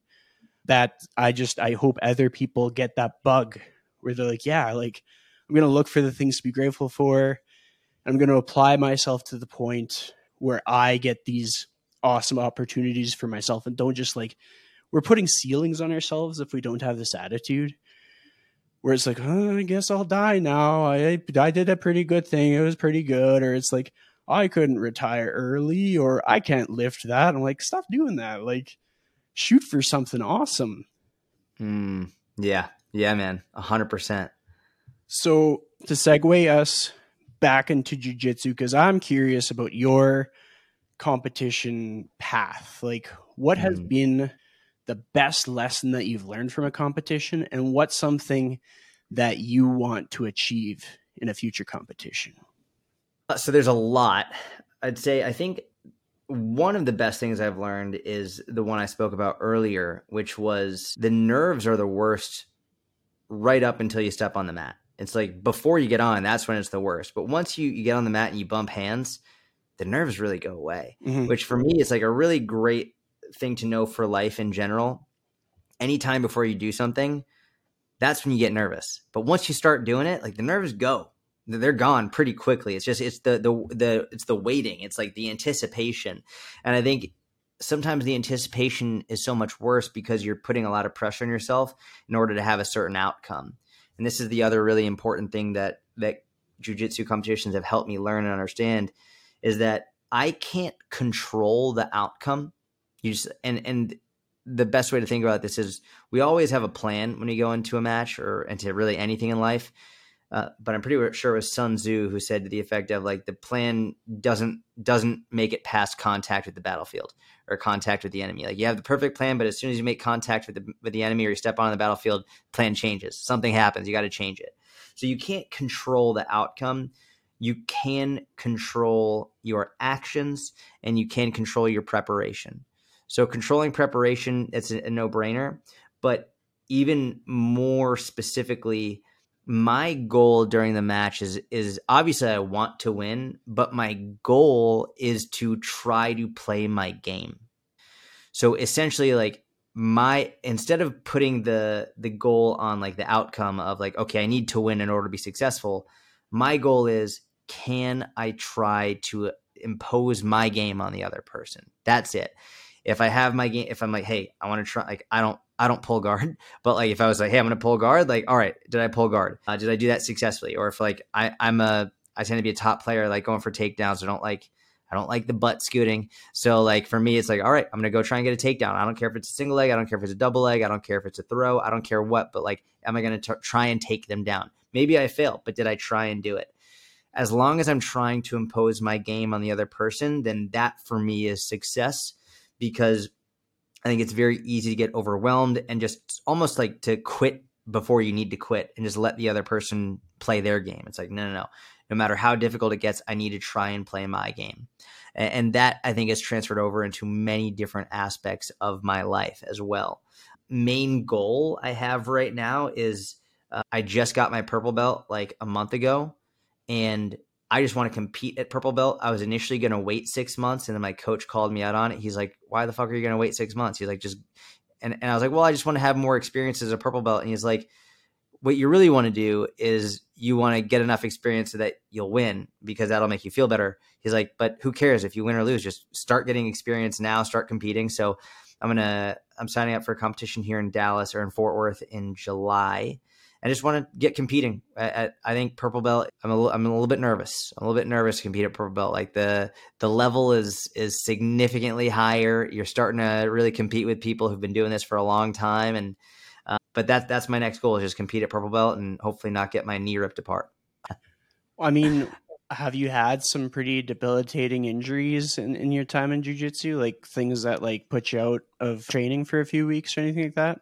that I just I hope other people get that bug where they're like, yeah, like I'm gonna look for the things to be grateful for. I'm gonna apply myself to the point where I get these awesome opportunities for myself and don't just like we're putting ceilings on ourselves if we don't have this attitude where it's like, oh, I guess I'll die now. I I did a pretty good thing. It was pretty good. Or it's like, I couldn't retire early, or I can't lift that. I'm like, stop doing that. Like, shoot for something awesome. Mm, yeah, yeah, man, hundred percent. So to segue us back into jujitsu, because I'm curious about your competition path. Like, what has mm. been the best lesson that you've learned from a competition, and what's something that you want to achieve in a future competition? Uh, so there's a lot. I'd say I think one of the best things I've learned is the one I spoke about earlier, which was the nerves are the worst right up until you step on the mat. It's like before you get on, that's when it's the worst. But once you, you get on the mat and you bump hands, the nerves really go away, mm-hmm. which for me is like a really great thing to know for life in general. Anytime before you do something, that's when you get nervous. But once you start doing it, like the nerves go. They're gone pretty quickly. It's just it's the the the it's the waiting. It's like the anticipation. And I think sometimes the anticipation is so much worse because you're putting a lot of pressure on yourself in order to have a certain outcome. And this is the other really important thing that that jujitsu competitions have helped me learn and understand is that I can't control the outcome. You just and and the best way to think about this is we always have a plan when we go into a match or into really anything in life. Uh, but I'm pretty sure it was Sun Tzu who said to the effect of like the plan doesn't doesn't make it past contact with the battlefield or contact with the enemy. Like you have the perfect plan, but as soon as you make contact with the with the enemy or you step on the battlefield, plan changes. Something happens. You got to change it. So you can't control the outcome. You can control your actions and you can control your preparation. So controlling preparation, it's a, a no brainer. But even more specifically, my goal during the match is is obviously I want to win, but my goal is to try to play my game. So essentially like my instead of putting the the goal on like the outcome of like okay, I need to win in order to be successful, my goal is can I try to impose my game on the other person? That's it if I have my game, if I'm like, hey, I want to try, like, I don't, I don't pull guard, but like, if I was like, hey, I'm to pull guard, like, all right, did I pull guard? Uh, did I do that successfully? Or if like I, I'm a, I tend to be a top player, like going for takedowns. I don't like, I don't like the butt scooting. So like for me, it's like, all right, I'm gonna go try and get a takedown. I don't care if it's a single leg. I don't care if it's a double leg. I don't care if it's a throw. I don't care what. But like, am I gonna t- try and take them down? Maybe I fail, but did I try and do it? As long as I'm trying to impose my game on the other person, then that for me is success because I think it's very easy to get overwhelmed and just almost like to quit before you need to quit and just let the other person play their game. It's like, no, no, no. No matter how difficult it gets, I need to try and play my game. And that I think has transferred over into many different aspects of my life as well. Main goal I have right now is uh, I just got my purple belt like a month ago. And I just want to compete at purple belt. I was initially going to wait six months, and then my coach called me out on it. He's like, "Why the fuck are you going to wait six months?" He's like, "Just," and and I was like, "Well, I just want to have more experience as a purple belt." And he's like, "What you really want to do is you want to get enough experience so that you'll win because that'll make you feel better." He's like, "But who cares if you win or lose? Just start getting experience now. Start competing." So I'm gonna I'm signing up for a competition here in Dallas or in Fort Worth in July I just want to get competing. I, I, think purple belt. I'm a, I'm a little bit nervous. I'm a little bit nervous to compete at purple belt. Like the the level is is significantly higher. You're starting to really compete with people who've been doing this for a long time, and uh, but that that's my next goal is just compete at purple belt and hopefully not get my knee ripped apart. I mean, have you had some pretty debilitating injuries in, in your time in jujitsu? Like things that like put you out of training for a few weeks or anything like that?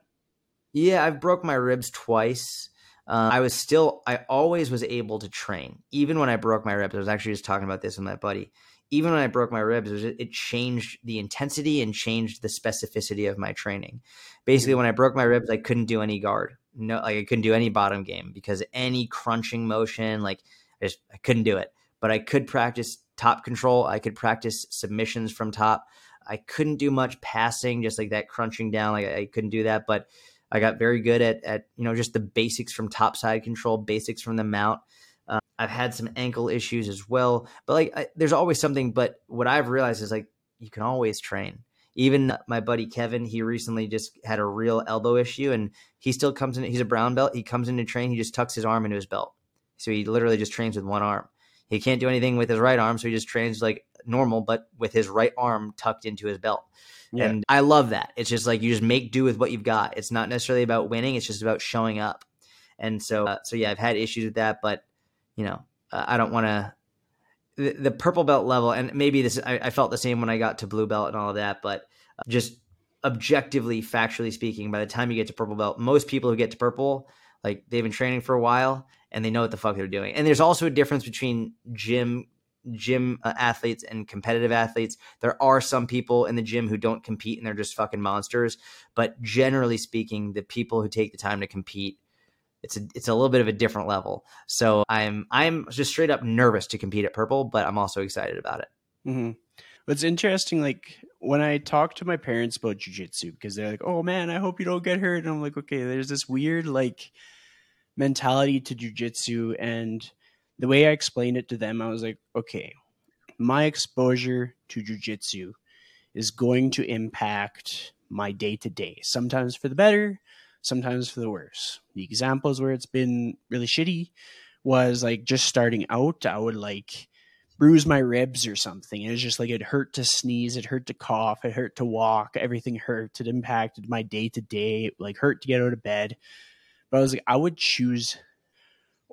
Yeah, I've broke my ribs twice. Uh, I was still, I always was able to train, even when I broke my ribs. I was actually just talking about this with my buddy. Even when I broke my ribs, it, was, it changed the intensity and changed the specificity of my training. Basically, when I broke my ribs, I couldn't do any guard. No, like I couldn't do any bottom game because any crunching motion, like I just I couldn't do it. But I could practice top control. I could practice submissions from top. I couldn't do much passing, just like that crunching down. Like I couldn't do that, but I got very good at at you know just the basics from top side control, basics from the mount. Uh, I've had some ankle issues as well, but like I, there's always something. But what I've realized is like you can always train. Even my buddy Kevin, he recently just had a real elbow issue, and he still comes in. He's a brown belt. He comes in to train. He just tucks his arm into his belt, so he literally just trains with one arm. He can't do anything with his right arm, so he just trains like normal, but with his right arm tucked into his belt. Yeah. And I love that. It's just like you just make do with what you've got. It's not necessarily about winning. It's just about showing up. And so, uh, so yeah, I've had issues with that, but you know, uh, I don't want to. The, the, purple belt level, and maybe this, I, I, felt the same when I got to blue belt and all of that, but uh, just objectively, factually speaking, by the time you get to purple belt, most people who get to purple, like they've been training for a while and they know what the fuck they're doing. And there's also a difference between gym gym uh, athletes and competitive athletes. There are some people in the gym who don't compete and they're just fucking monsters. But generally speaking, the people who take the time to compete, it's a it's a little bit of a different level. So I'm I'm just straight up nervous to compete at purple, but I'm also excited about it. Mm-hmm. What's interesting, like when I talk to my parents about jujitsu, because they're like, "Oh man, I hope you don't get hurt," and I'm like, "Okay." There's this weird like mentality to jujitsu and the way I explained it to them, I was like, okay, my exposure to jujitsu is going to impact my day to day, sometimes for the better, sometimes for the worse. The examples where it's been really shitty was like just starting out, I would like bruise my ribs or something. It was just like it hurt to sneeze, it hurt to cough, it hurt to walk, everything hurt. It impacted my day to day, like hurt to get out of bed. But I was like, I would choose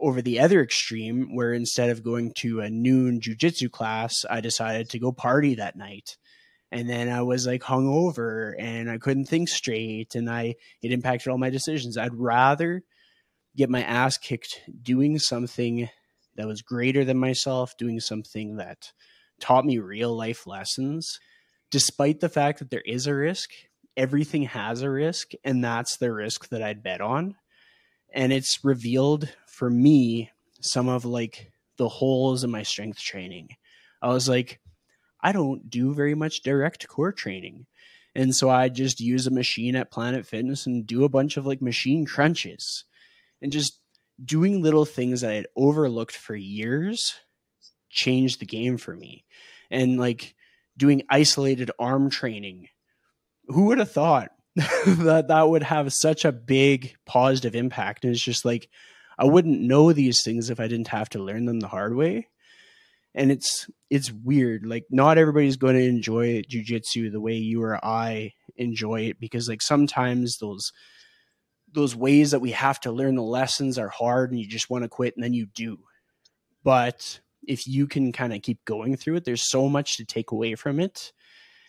over the other extreme where instead of going to a noon jujitsu class, I decided to go party that night. And then I was like hungover and I couldn't think straight and I it impacted all my decisions. I'd rather get my ass kicked doing something that was greater than myself, doing something that taught me real life lessons, despite the fact that there is a risk. Everything has a risk, and that's the risk that I'd bet on. And it's revealed for me some of like the holes in my strength training. I was like, I don't do very much direct core training. And so I just use a machine at Planet Fitness and do a bunch of like machine crunches and just doing little things that I had overlooked for years changed the game for me. And like doing isolated arm training. Who would have thought that that would have such a big positive impact? And it's just like I wouldn't know these things if I didn't have to learn them the hard way. And it's it's weird. Like not everybody's going to enjoy jujitsu the way you or I enjoy it because like sometimes those those ways that we have to learn the lessons are hard and you just want to quit and then you do. But if you can kind of keep going through it, there's so much to take away from it.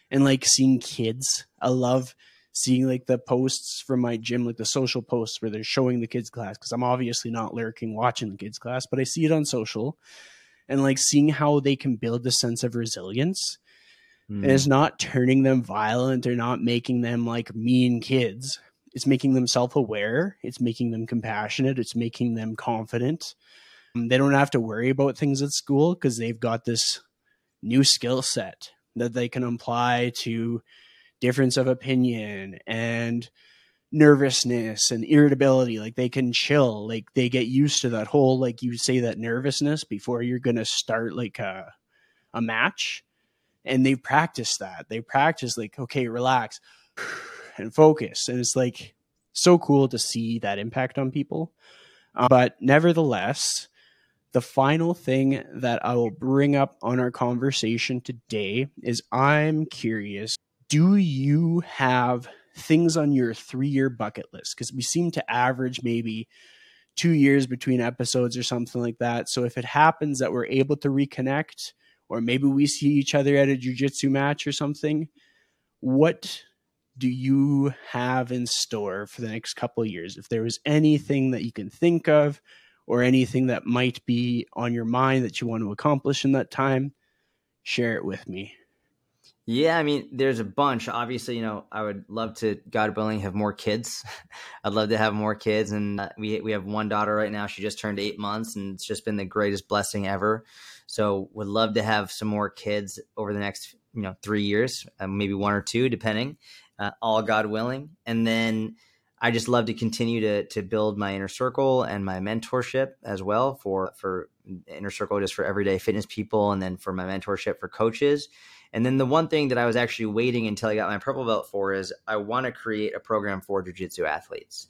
And like seeing kids, I love seeing like the posts from my gym, like the social posts where they're showing the kids class, because I'm obviously not lurking watching the kids class, but I see it on social and like seeing how they can build a sense of resilience. Mm. And it's not turning them violent or not making them like mean kids. It's making them self aware. It's making them compassionate. It's making them confident. Um, they don't have to worry about things at school because they've got this new skill set that they can apply to difference of opinion and nervousness and irritability like they can chill like they get used to that whole like you say that nervousness before you're going to start like a a match. And they practice that. They practice like okay relax and focus. And it's like so cool to see that impact on people. Uh, but nevertheless the final thing that I will bring up on our conversation today is I'm curious do you have things on your three year bucket list? Because we seem to average maybe two years between episodes or something like that. So if it happens that we're able to reconnect, or maybe we see each other at a jujitsu match or something, what do you have in store for the next couple of years? If there was anything that you can think of, or anything that might be on your mind that you want to accomplish in that time, share it with me. Yeah, I mean, there's a bunch. Obviously, you know, I would love to, God willing, have more kids. I'd love to have more kids, and uh, we we have one daughter right now. She just turned eight months, and it's just been the greatest blessing ever. So, would love to have some more kids over the next, you know, three years, uh, maybe one or two, depending. Uh, all God willing, and then I just love to continue to to build my inner circle and my mentorship as well for for inner circle just for everyday fitness people, and then for my mentorship for coaches and then the one thing that I was actually waiting until I got my purple belt for is I want to create a program for jujitsu athletes.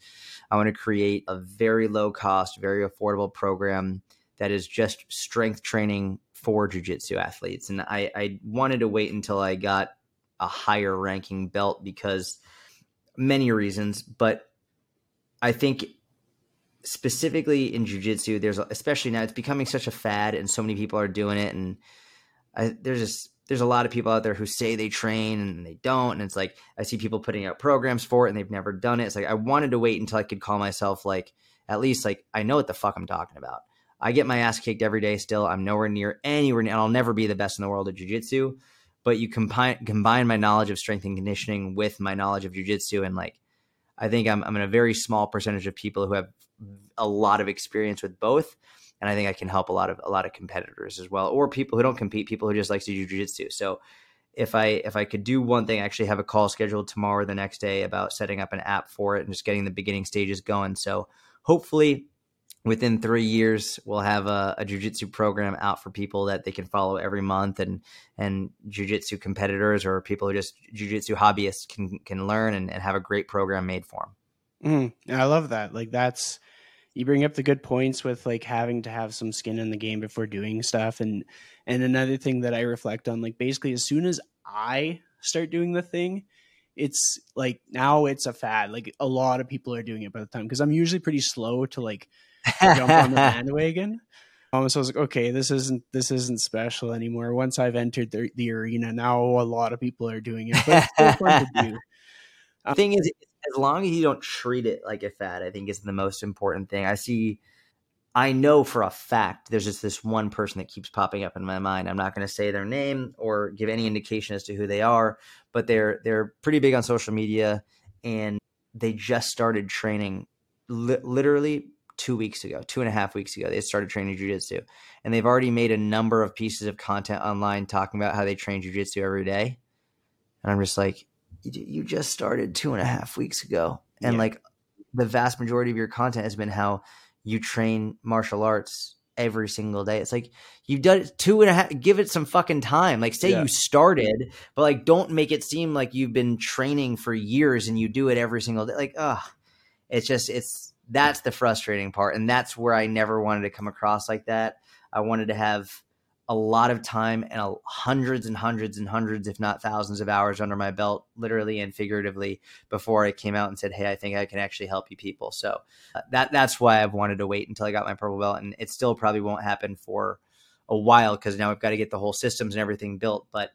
I want to create a very low cost, very affordable program that is just strength training for jujitsu athletes. And I, I wanted to wait until I got a higher ranking belt because many reasons, but I think specifically in jujitsu, there's especially now it's becoming such a fad, and so many people are doing it, and I, there's just there's a lot of people out there who say they train and they don't, and it's like I see people putting out programs for it and they've never done it. It's like I wanted to wait until I could call myself like at least like I know what the fuck I'm talking about. I get my ass kicked every day still. I'm nowhere near anywhere near, and I'll never be the best in the world at jujitsu. But you combine combine my knowledge of strength and conditioning with my knowledge of jujitsu, and like I think I'm I'm in a very small percentage of people who have a lot of experience with both, and I think I can help a lot of a lot of competitors as well, or people who don't compete, people who just like to do jujitsu. So if I if I could do one thing, I actually have a call scheduled tomorrow or the next day about setting up an app for it and just getting the beginning stages going. So hopefully within three years we'll have a, a jiu-jitsu program out for people that they can follow every month and and jiu-jitsu competitors or people who just jiu-jitsu hobbyists can can learn and, and have a great program made for them mm, i love that like that's you bring up the good points with like having to have some skin in the game before doing stuff and and another thing that i reflect on like basically as soon as i start doing the thing it's like now it's a fad like a lot of people are doing it by the time because i'm usually pretty slow to like jump on the bandwagon. Um, so I was like, okay, this isn't this isn't special anymore. Once I've entered the, the arena, now a lot of people are doing it. But it's fun to do. Um, thing is, as long as you don't treat it like a fad, I think is the most important thing. I see, I know for a fact there's just this one person that keeps popping up in my mind. I'm not going to say their name or give any indication as to who they are, but they're they're pretty big on social media and they just started training li- literally two weeks ago, two and a half weeks ago, they started training jujitsu, and they've already made a number of pieces of content online talking about how they train jujitsu every day. And I'm just like, you just started two and a half weeks ago, and yeah. like the vast majority of your content has been how you train martial arts every single day. It's like you've done it two and a half. Give it some fucking time. Like say yeah. you started, but like don't make it seem like you've been training for years and you do it every single day. Like, ugh, it's just it's that's the frustrating part and that's where i never wanted to come across like that i wanted to have a lot of time and a, hundreds and hundreds and hundreds if not thousands of hours under my belt literally and figuratively before i came out and said hey i think i can actually help you people so uh, that that's why i've wanted to wait until i got my purple belt and it still probably won't happen for a while because now I've got to get the whole systems and everything built but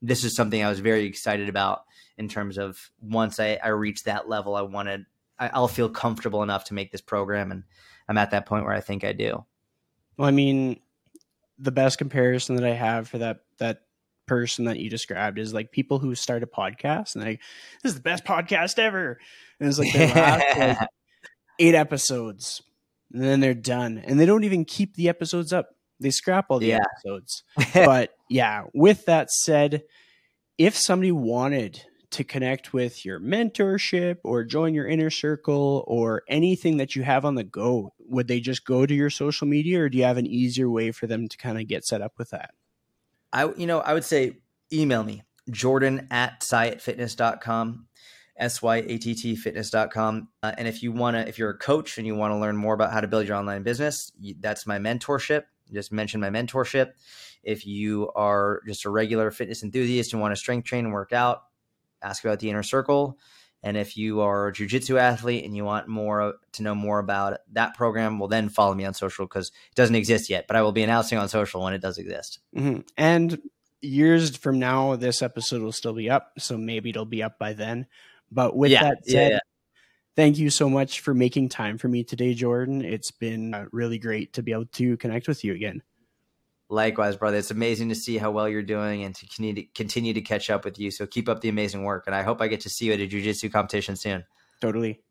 this is something i was very excited about in terms of once i, I reached that level i wanted I'll feel comfortable enough to make this program, and I'm at that point where I think I do. Well, I mean, the best comparison that I have for that that person that you described is like people who start a podcast and they this is the best podcast ever, and it's like, like eight episodes, and then they're done, and they don't even keep the episodes up. They scrap all the yeah. episodes. but yeah, with that said, if somebody wanted to connect with your mentorship or join your inner circle or anything that you have on the go, would they just go to your social media or do you have an easier way for them to kind of get set up with that? I, you know, I would say email me, Jordan at syattfitness.com, S-Y-A-T-T fitness.com. Uh, and if you want to, if you're a coach and you want to learn more about how to build your online business, that's my mentorship. Just mention my mentorship. If you are just a regular fitness enthusiast and want to strength train and work out, ask about the inner circle. And if you are a jujitsu athlete and you want more to know more about that program, well, then follow me on social because it doesn't exist yet. But I will be announcing on social when it does exist. Mm-hmm. And years from now, this episode will still be up, so maybe it'll be up by then. But with yeah, that said, yeah, yeah. thank you so much for making time for me today, Jordan. It's been uh, really great to be able to connect with you again. Likewise, brother. It's amazing to see how well you're doing and to continue to catch up with you. So keep up the amazing work. And I hope I get to see you at a jiu-jitsu competition soon. Totally.